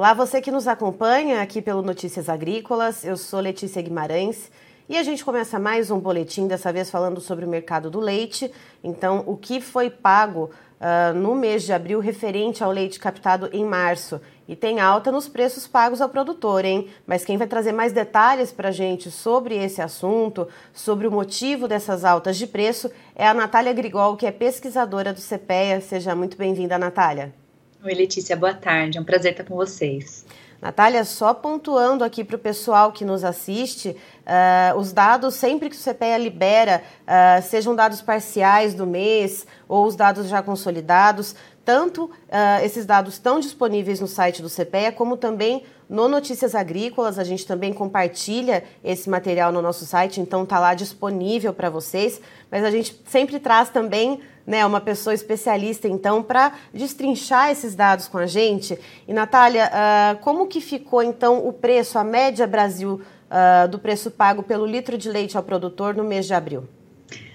Olá, você que nos acompanha aqui pelo Notícias Agrícolas. Eu sou Letícia Guimarães e a gente começa mais um boletim, dessa vez falando sobre o mercado do leite. Então, o que foi pago uh, no mês de abril referente ao leite captado em março. E tem alta nos preços pagos ao produtor, hein? Mas quem vai trazer mais detalhes para a gente sobre esse assunto, sobre o motivo dessas altas de preço, é a Natália Grigol, que é pesquisadora do CPEA. Seja muito bem-vinda, Natália. Oi, Letícia, boa tarde. É um prazer estar com vocês. Natália, só pontuando aqui para o pessoal que nos assiste, uh, os dados, sempre que o CPEA libera, uh, sejam dados parciais do mês ou os dados já consolidados, tanto uh, esses dados estão disponíveis no site do CPEA, como também no Notícias Agrícolas. A gente também compartilha esse material no nosso site, então está lá disponível para vocês. Mas a gente sempre traz também né, uma pessoa especialista, então, para destrinchar esses dados com a gente. E, Natália, uh, como que ficou, então, o preço, a média Brasil uh, do preço pago pelo litro de leite ao produtor no mês de abril?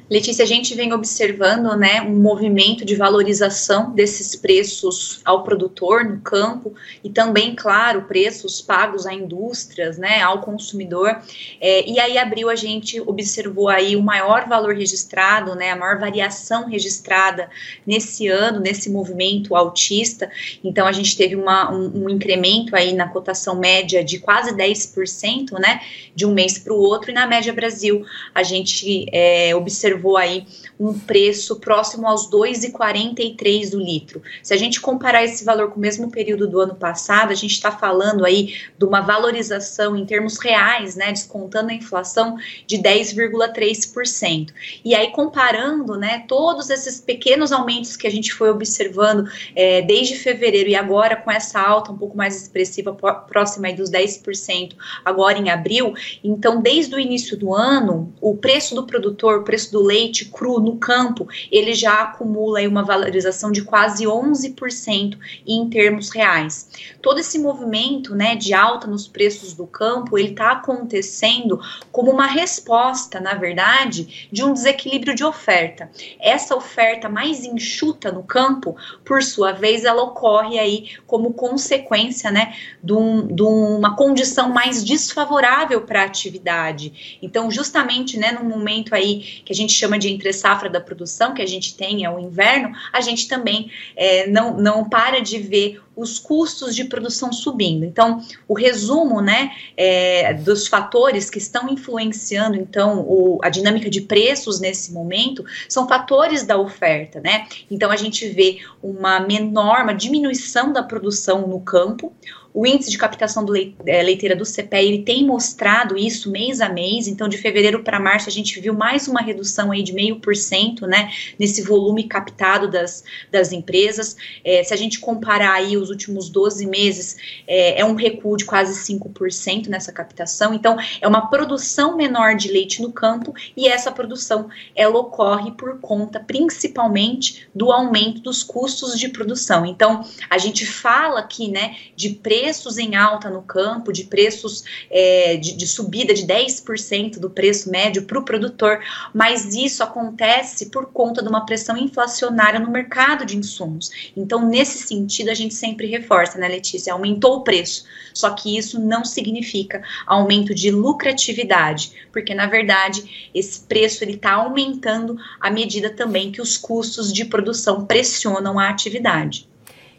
Letícia, a gente vem observando né, um movimento de valorização desses preços ao produtor no campo e também, claro, preços pagos a indústrias, né, ao consumidor. É, e aí, abril, a gente observou aí o maior valor registrado, né, a maior variação registrada nesse ano, nesse movimento altista. Então, a gente teve uma, um, um incremento aí na cotação média de quase 10%, né, de um mês para o outro. E na média Brasil, a gente é, observou observou aí um preço próximo aos 2,43 do litro. Se a gente comparar esse valor com o mesmo período do ano passado, a gente está falando aí de uma valorização em termos reais, né, descontando a inflação, de 10,3%. E aí, comparando, né, todos esses pequenos aumentos que a gente foi observando é, desde fevereiro e agora com essa alta um pouco mais expressiva, próxima dos 10%, agora em abril, então, desde o início do ano, o preço do produtor, o preço do leite cru no campo, ele já acumula uma valorização de quase 11% em termos reais. Todo esse movimento, né, de alta nos preços do campo, ele está acontecendo como uma resposta, na verdade, de um desequilíbrio de oferta. Essa oferta mais enxuta no campo, por sua vez, ela ocorre aí como consequência, né, de, um, de uma condição mais desfavorável para a atividade. Então, justamente, né, no momento aí que a gente chama de entre safra da produção, que a gente tem é o inverno, a gente também é, não, não para de ver os custos de produção subindo. Então, o resumo, né, é, dos fatores que estão influenciando, então, o, a dinâmica de preços nesse momento, são fatores da oferta, né? Então, a gente vê uma menor, uma diminuição da produção no campo, o índice de captação do é, leiteira do CPE ele tem mostrado isso mês a mês. Então, de fevereiro para março, a gente viu mais uma redução aí de meio por cento, né, nesse volume captado das, das empresas. É, se a gente comparar aí os últimos 12 meses, é, é um recuo de quase 5% nessa captação. Então, é uma produção menor de leite no campo e essa produção ela ocorre por conta principalmente do aumento dos custos de produção. Então, a gente fala aqui, né, de preço preços em alta no campo, de preços é, de, de, subida de 10% do preço médio para o produtor, mas isso acontece por conta de uma pressão inflacionária no mercado de insumos. Então, nesse sentido, a gente sempre reforça, né, Letícia? Aumentou o preço, só que isso não significa aumento de lucratividade, porque na verdade esse preço ele está aumentando à medida também que os custos de produção pressionam a atividade.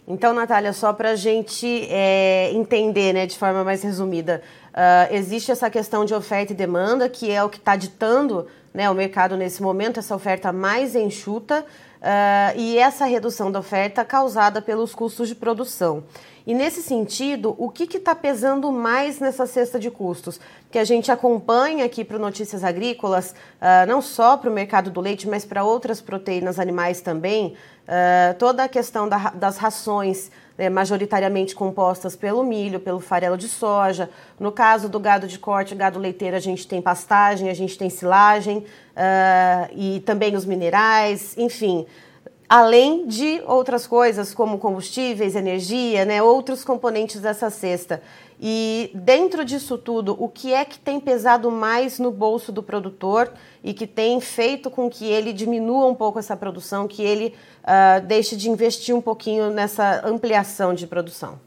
Então, Natália, só para a gente é, entender né, de forma mais resumida, uh, existe essa questão de oferta e demanda, que é o que está ditando né, o mercado nesse momento, essa oferta mais enxuta, uh, e essa redução da oferta causada pelos custos de produção. E nesse sentido, o que está pesando mais nessa cesta de custos? Que a gente acompanha aqui para Notícias Agrícolas, uh, não só para o mercado do leite, mas para outras proteínas animais também, Uh, toda a questão da, das rações né, majoritariamente compostas pelo milho, pelo farelo de soja. No caso do gado de corte, gado leiteiro, a gente tem pastagem, a gente tem silagem uh, e também os minerais, enfim. Além de outras coisas como combustíveis, energia, né, outros componentes dessa cesta. E dentro disso tudo, o que é que tem pesado mais no bolso do produtor e que tem feito com que ele diminua um pouco essa produção, que ele uh, deixe de investir um pouquinho nessa ampliação de produção?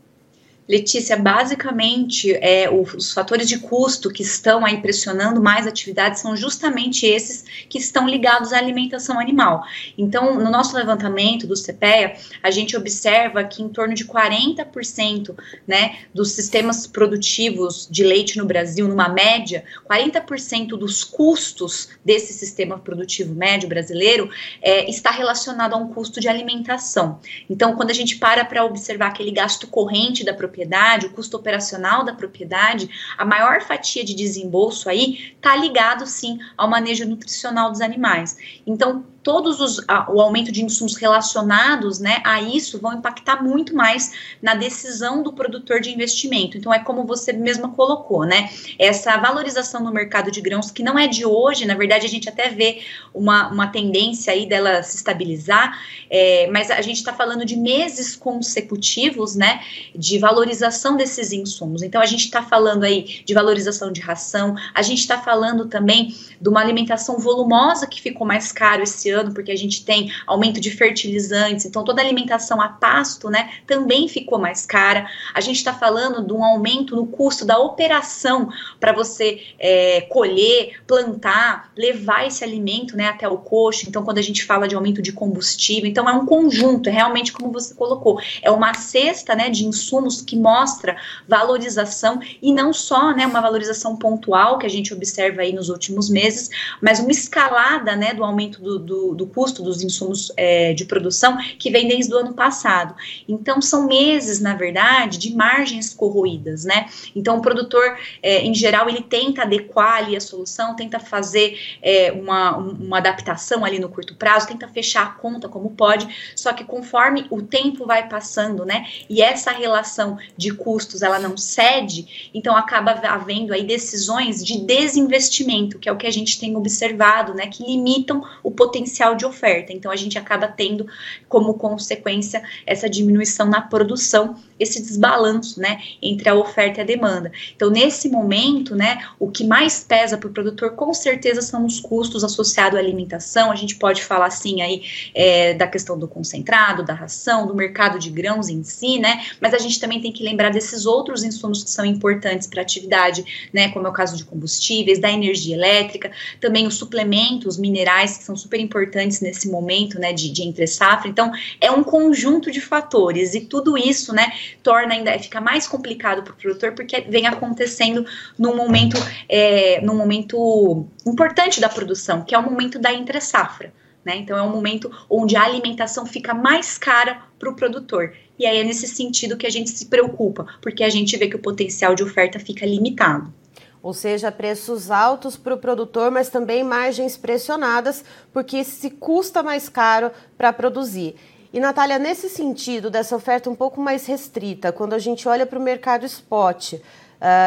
Letícia, basicamente, é, os fatores de custo que estão aí pressionando mais atividades são justamente esses que estão ligados à alimentação animal. Então, no nosso levantamento do CPEA, a gente observa que em torno de 40% né, dos sistemas produtivos de leite no Brasil, numa média, 40% dos custos desse sistema produtivo médio brasileiro é, está relacionado a um custo de alimentação. Então, quando a gente para para observar aquele gasto corrente da propriedade, propriedade, o custo operacional da propriedade, a maior fatia de desembolso aí está ligado sim ao manejo nutricional dos animais. Então, todos os a, o aumento de insumos relacionados né, a isso vão impactar muito mais na decisão do produtor de investimento. Então, é como você mesma colocou, né? Essa valorização no mercado de grãos, que não é de hoje, na verdade, a gente até vê uma, uma tendência aí dela se estabilizar, é, mas a gente está falando de meses consecutivos, né? De valorização desses insumos. Então, a gente está falando aí de valorização de ração, a gente está falando também de uma alimentação volumosa que ficou mais caro esse ano ano, porque a gente tem aumento de fertilizantes, então toda a alimentação a pasto, né, também ficou mais cara. A gente está falando de um aumento no custo da operação para você é, colher, plantar, levar esse alimento, né, até o coxo. Então, quando a gente fala de aumento de combustível, então é um conjunto, é realmente como você colocou, é uma cesta, né, de insumos que mostra valorização e não só, né, uma valorização pontual que a gente observa aí nos últimos meses, mas uma escalada, né, do aumento do, do do, custo dos insumos é, de produção que vem desde o ano passado. Então, são meses, na verdade, de margens corroídas, né? Então, o produtor, é, em geral, ele tenta adequar ali a solução, tenta fazer é, uma, uma adaptação ali no curto prazo, tenta fechar a conta como pode, só que conforme o tempo vai passando, né, e essa relação de custos ela não cede, então acaba havendo aí decisões de desinvestimento, que é o que a gente tem observado, né, que limitam o potencial potencial de oferta. Então a gente acaba tendo como consequência essa diminuição na produção, esse desbalanço, né, entre a oferta e a demanda. Então nesse momento, né, o que mais pesa para o produtor com certeza são os custos associados à alimentação. A gente pode falar assim aí é, da questão do concentrado, da ração, do mercado de grãos em si, né, mas a gente também tem que lembrar desses outros insumos que são importantes para a atividade, né, como é o caso de combustíveis, da energia elétrica, também os suplementos minerais que são super importantes nesse momento, né, de, de entre safra. Então, é um conjunto de fatores e tudo isso, né, torna ainda fica mais complicado para o produtor porque vem acontecendo num momento, é, num momento importante da produção, que é o momento da entre safra. Né? Então é um momento onde a alimentação fica mais cara para o produtor. E aí é nesse sentido que a gente se preocupa, porque a gente vê que o potencial de oferta fica limitado. Ou seja, preços altos para o produtor, mas também margens pressionadas, porque se custa mais caro para produzir. E, Natália, nesse sentido, dessa oferta um pouco mais restrita, quando a gente olha para o mercado spot, uh,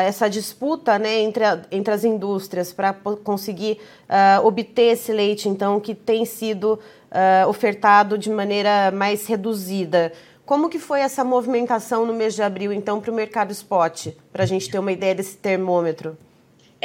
essa disputa né, entre, a, entre as indústrias para conseguir uh, obter esse leite, então, que tem sido uh, ofertado de maneira mais reduzida. Como que foi essa movimentação no mês de abril, então, para o mercado spot? Para a gente ter uma ideia desse termômetro.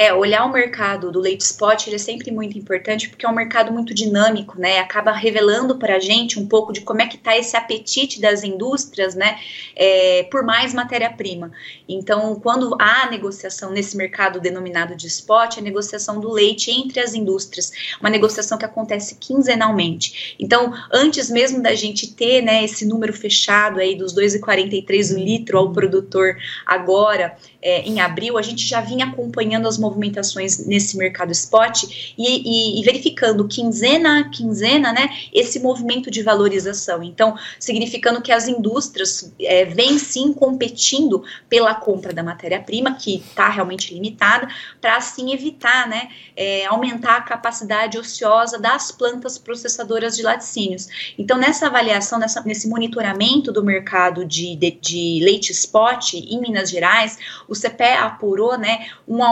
É, olhar o mercado do leite spot é sempre muito importante porque é um mercado muito dinâmico, né? Acaba revelando para a gente um pouco de como é que está esse apetite das indústrias, né? É, por mais matéria-prima. Então, quando há negociação nesse mercado denominado de spot, a negociação do leite entre as indústrias, uma negociação que acontece quinzenalmente. Então, antes mesmo da gente ter, né, esse número fechado aí dos 2,43 o litro ao produtor agora, é, em abril, a gente já vinha acompanhando as movimentações nesse mercado spot e, e, e, verificando quinzena a quinzena, né, esse movimento de valorização. Então, significando que as indústrias é, vêm sim competindo pela compra da matéria-prima, que está realmente limitada, para assim evitar, né, é, aumentar a capacidade ociosa das plantas processadoras de laticínios. Então, nessa avaliação, nessa, nesse monitoramento do mercado de, de, de leite spot em Minas Gerais, o CPE apurou, né, um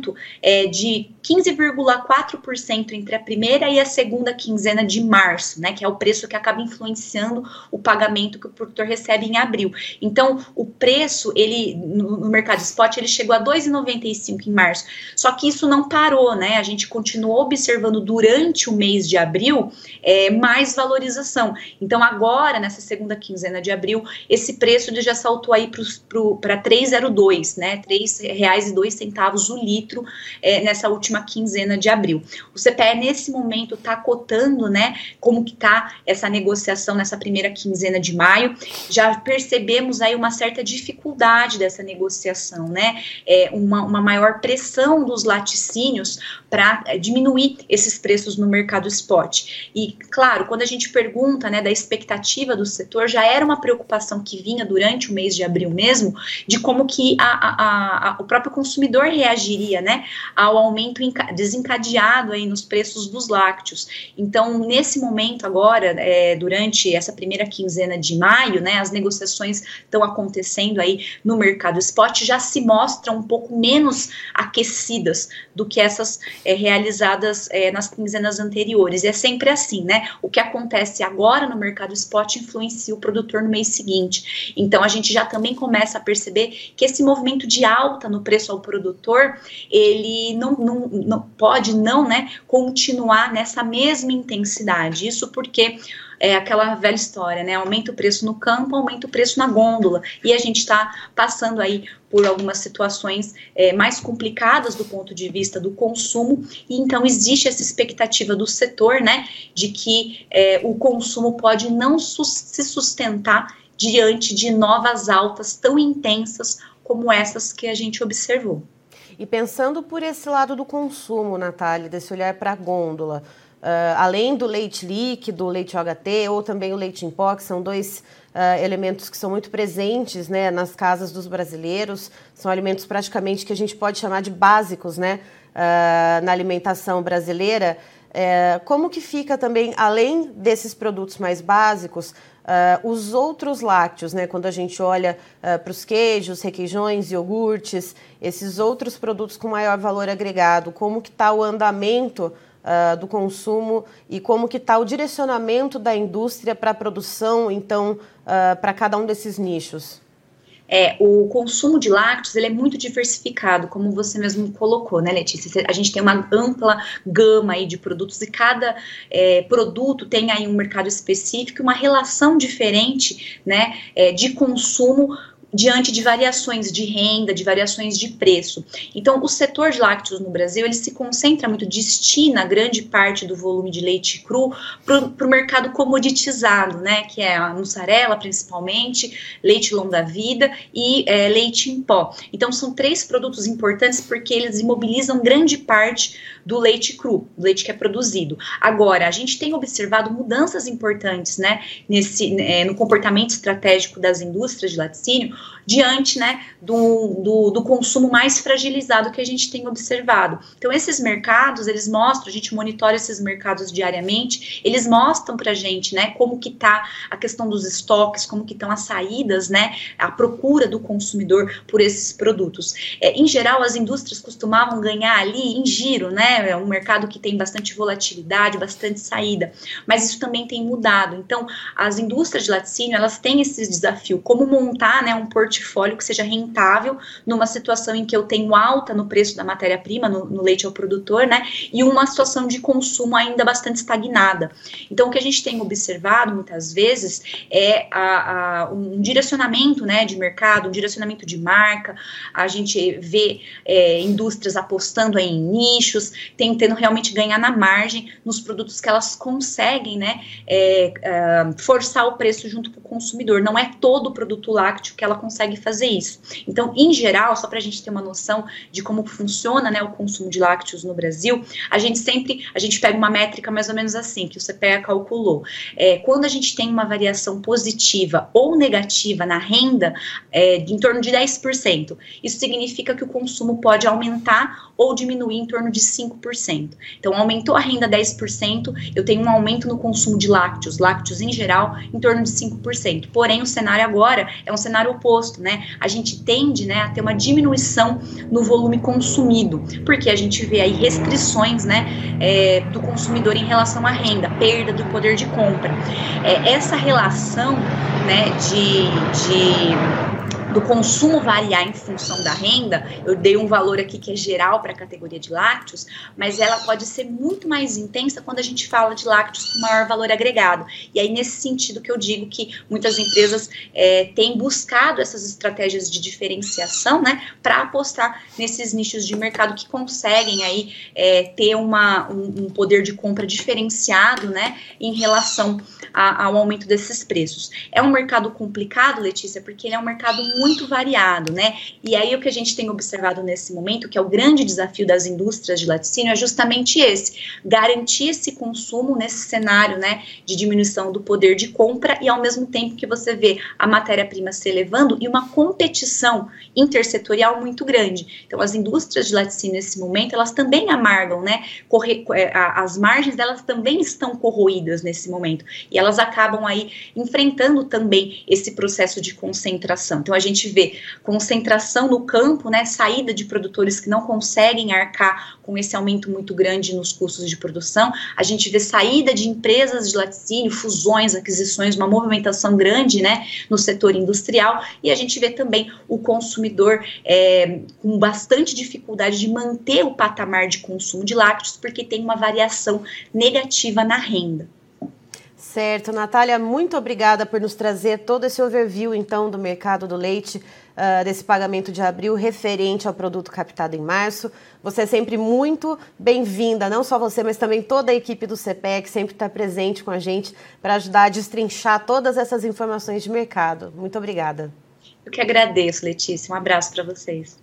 aumento é, de 15,4% entre a primeira e a segunda quinzena de março, né, que é o preço que acaba influenciando o pagamento que o produtor recebe em abril. Então, o preço, ele no, no mercado spot, ele chegou a 2,95 em março. Só que isso não parou, né? A gente continuou observando durante o mês de abril é, mais valorização. Então, agora, nessa segunda quinzena de abril, esse preço já saltou aí para 3,02, né? R$ 3,02 o litro é, nessa última quinzena de abril. O CPE, nesse momento, está cotando, né? Como que está essa negociação nessa primeira quinzena de maio. Já percebemos aí uma certa dificuldade dessa negociação, né? É, uma, uma maior pressão dos laticínios para é, diminuir esses preços no mercado spot. E, claro, quando a gente pergunta né, da expectativa do setor, já era uma preocupação que vinha durante o mês de abril mesmo, de como que a, a, a, o próprio consumidor reagiria né, ao aumento desencadeado aí nos preços dos lácteos. Então, nesse momento agora, é, durante essa primeira quinzena de maio, né, as negociações estão acontecendo aí no mercado spot, já se mostram um pouco menos aquecidas do que essas é, realizadas é, nas quinzenas anteriores. E é sempre assim, né? O que acontece agora no mercado spot influencia o produtor no mês seguinte. Então a gente já também começa a perceber que esse movimento de alta no preço ao produtor, ele não, não, não pode não, né, continuar nessa mesma intensidade. Isso porque é aquela velha história, né? Aumenta o preço no campo, aumenta o preço na gôndola. E a gente está passando aí por algumas situações é, mais complicadas do ponto de vista do consumo, e então existe essa expectativa do setor, né, de que é, o consumo pode não se sustentar diante de novas altas tão intensas como essas que a gente observou. E pensando por esse lado do consumo, Natália, desse olhar para a gôndola, Uh, além do leite líquido, leite OHT ou também o leite em pó, que são dois uh, elementos que são muito presentes né, nas casas dos brasileiros, são alimentos praticamente que a gente pode chamar de básicos né, uh, na alimentação brasileira. como que fica também, além desses produtos mais básicos, os outros lácteos, né, quando a gente olha para os queijos, requeijões, iogurtes, esses outros produtos com maior valor agregado, como que está o andamento uh, do consumo e como que está o direcionamento da indústria para a produção, então, uh, para cada um desses nichos? É, o consumo de lácteos ele é muito diversificado, como você mesmo colocou, né, Letícia? A gente tem uma ampla gama aí de produtos e cada é, produto tem aí um mercado específico, uma relação diferente, né, é, de consumo diante de variações de renda, de variações de preço. Então, o setor de lácteos no Brasil, ele se concentra muito, destina grande parte do volume de leite cru para o mercado comoditizado, né, que é a mussarela, principalmente, leite longa vida e é, leite em pó. Então, são três produtos importantes porque eles imobilizam grande parte do leite cru, do leite que é produzido. Agora, a gente tem observado mudanças importantes, né, nesse, é, no comportamento estratégico das indústrias de laticínio, diante né, do, do, do, consumo mais fragilizado que a gente tem observado. Então, esses mercados, eles mostram, a gente monitora esses mercados diariamente, eles mostram para a gente né, como que está a questão dos estoques, como que estão as saídas, né, a procura do consumidor por esses produtos. É, em geral, as indústrias costumavam ganhar ali em giro, né, é um mercado que tem bastante volatilidade, bastante saída, mas isso também tem mudado. Então, as indústrias de laticínio, elas têm esse desafio, como montar né, um portfólio que seja rentável numa situação em que eu tenho alta no preço da matéria-prima, no, no, leite ao produtor, né? E uma situação de consumo ainda bastante estagnada. Então, o que a gente tem observado muitas vezes é a, a, um direcionamento né, de mercado, um direcionamento de marca. A gente vê é, indústrias apostando em nichos, tentando realmente ganhar na margem nos produtos que elas conseguem, né? É, é, forçar o preço junto com o consumidor. Não é todo produto lácteo que ela consegue fazer isso. Então, em geral, só para a gente ter uma noção de como funciona né, o consumo de lácteos no Brasil, a gente sempre a gente pega uma métrica mais ou menos assim, que o CPEA calculou. É, quando a gente tem uma variação positiva ou negativa na renda, é, em torno de 10%, isso significa que o consumo pode aumentar ou diminuir em torno de 5%. 5%. Então, aumentou a renda 10%, eu tenho um aumento no consumo de lácteos, lácteos em geral, em torno de 5%. Porém, o cenário agora é um cenário oposto, né? A gente tende né, a ter uma diminuição no volume consumido, porque a gente vê aí restrições né, é, do consumidor em relação à renda, perda do poder de compra. É, essa relação né, de, de do consumo variar em função da renda, eu dei um valor aqui que é geral para a categoria de lácteos, mas ela pode ser muito mais intensa quando a gente fala de lácteos com maior valor agregado. E aí, nesse sentido que eu digo que muitas empresas é, têm buscado essas estratégias de diferenciação, né, para apostar nesses nichos de mercado que conseguem aí é, ter uma, um, um, poder de compra diferenciado, né, em relação a, ao aumento desses preços. É um mercado complicado, Letícia, porque ele é um mercado muito variado, né? E aí o que a gente tem observado nesse momento, que é o grande desafio das indústrias de laticínio, é justamente esse: garantir esse consumo nesse cenário, né, de diminuição do poder de compra e ao mesmo tempo que você vê a matéria-prima se elevando e uma competição intersetorial muito grande. Então, as indústrias de laticínio nesse momento, elas também amargam, né? Corre, é, as margens delas também estão corroídas nesse momento e elas acabam aí enfrentando também esse processo de concentração. Então, a gente gente vê concentração no campo, né, saída de produtores que não conseguem arcar com esse aumento muito grande nos custos de produção, a gente vê saída de empresas de laticínio, fusões, aquisições, uma movimentação grande, né, no setor industrial, e a gente vê também o consumidor é, com bastante dificuldade de manter o patamar de consumo de lácteos, porque tem uma variação negativa na renda. Certo, Natália, muito obrigada por nos trazer todo esse overview, então, do mercado do leite, uh, desse pagamento de abril referente ao produto captado em março. Você é sempre muito bem-vinda, não só você, mas também toda a equipe do CPE, que sempre está presente com a gente para ajudar a destrinchar todas essas informações de mercado. Muito obrigada. Eu que agradeço, Letícia. Um abraço para vocês.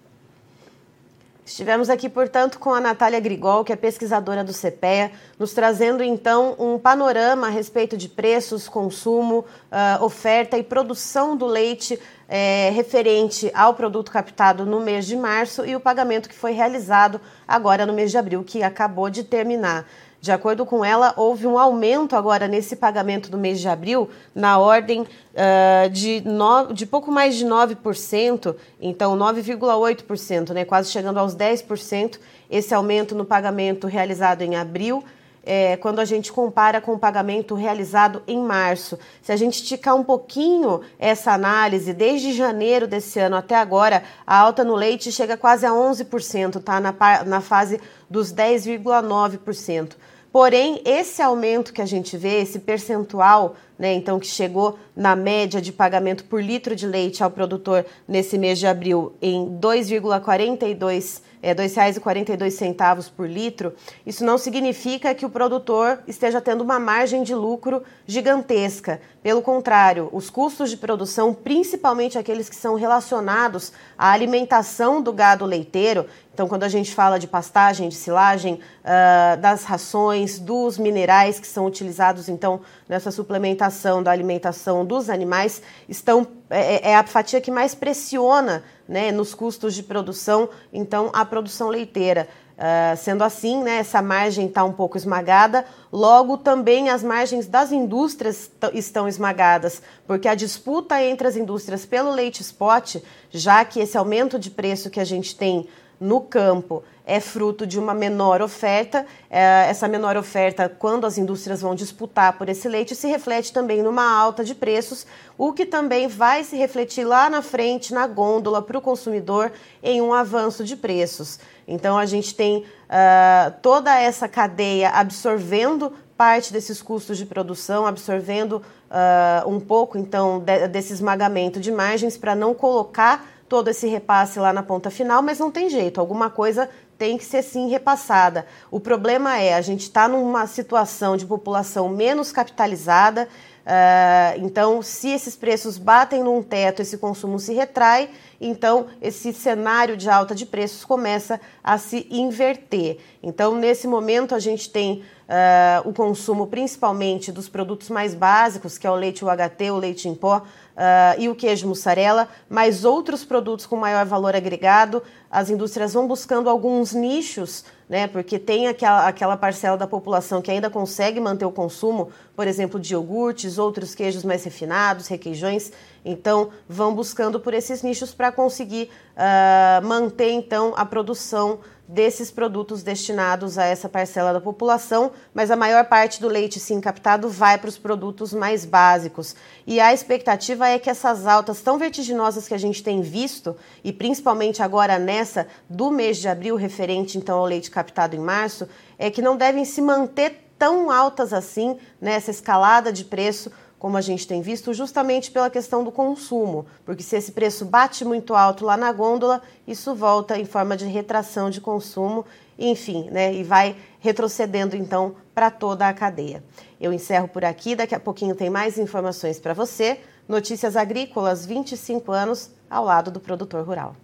Estivemos aqui, portanto, com a Natália Grigol, que é pesquisadora do CPEA, nos trazendo então um panorama a respeito de preços, consumo, uh, oferta e produção do leite é, referente ao produto captado no mês de março e o pagamento que foi realizado agora no mês de abril, que acabou de terminar. De acordo com ela, houve um aumento agora nesse pagamento do mês de abril, na ordem uh, de, no, de pouco mais de 9%, então 9,8%, né, quase chegando aos 10%, esse aumento no pagamento realizado em abril é, quando a gente compara com o pagamento realizado em março. Se a gente esticar um pouquinho essa análise, desde janeiro desse ano até agora, a alta no leite chega quase a 11%, tá? Na, na fase dos 10,9%. Porém, esse aumento que a gente vê, esse percentual, né, então que chegou na média de pagamento por litro de leite ao produtor nesse mês de abril em 2,42 é, R$ 2,42 por litro, isso não significa que o produtor esteja tendo uma margem de lucro gigantesca. Pelo contrário, os custos de produção, principalmente aqueles que são relacionados à alimentação do gado leiteiro, então, quando a gente fala de pastagem, de silagem, uh, das rações, dos minerais que são utilizados, então, nessa suplementação da alimentação dos animais, estão é, é a fatia que mais pressiona né, nos custos de produção, então, a produção leiteira. Uh, sendo assim, né, essa margem está um pouco esmagada, logo também as margens das indústrias estão esmagadas, porque a disputa entre as indústrias pelo leite spot, já que esse aumento de preço que a gente tem no campo é fruto de uma menor oferta. É, essa menor oferta, quando as indústrias vão disputar por esse leite, se reflete também numa alta de preços, o que também vai se refletir lá na frente, na gôndola, para o consumidor, em um avanço de preços. Então, a gente tem uh, toda essa cadeia absorvendo parte desses custos de produção, absorvendo uh, um pouco, então, de, desse esmagamento de margens para não colocar todo esse repasse lá na ponta final, mas não tem jeito, alguma coisa tem que ser sim repassada. O problema é a gente está numa situação de população menos capitalizada, uh, então se esses preços batem num teto, esse consumo se retrai, então esse cenário de alta de preços começa a se inverter. Então nesse momento a gente tem uh, o consumo principalmente dos produtos mais básicos, que é o leite UHT, o leite em pó, Uh, e o queijo mussarela, mas outros produtos com maior valor agregado. As indústrias vão buscando alguns nichos né? Porque tem aquela, aquela parcela da população que ainda consegue manter o consumo, por exemplo, de iogurtes, outros queijos mais refinados, requeijões. Então, vão buscando por esses nichos para conseguir uh, manter então a produção desses produtos destinados a essa parcela da população, mas a maior parte do leite sim captado vai para os produtos mais básicos. E a expectativa é que essas altas tão vertiginosas que a gente tem visto, e principalmente agora nessa do mês de abril, referente então ao leite captado em março, é que não devem se manter tão altas assim, nessa né, escalada de preço como a gente tem visto, justamente pela questão do consumo, porque se esse preço bate muito alto lá na gôndola, isso volta em forma de retração de consumo, enfim, né, e vai retrocedendo então para toda a cadeia. Eu encerro por aqui, daqui a pouquinho tem mais informações para você. Notícias Agrícolas, 25 anos ao lado do produtor rural.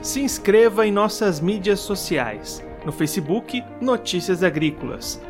Se inscreva em nossas mídias sociais. No Facebook, Notícias Agrícolas.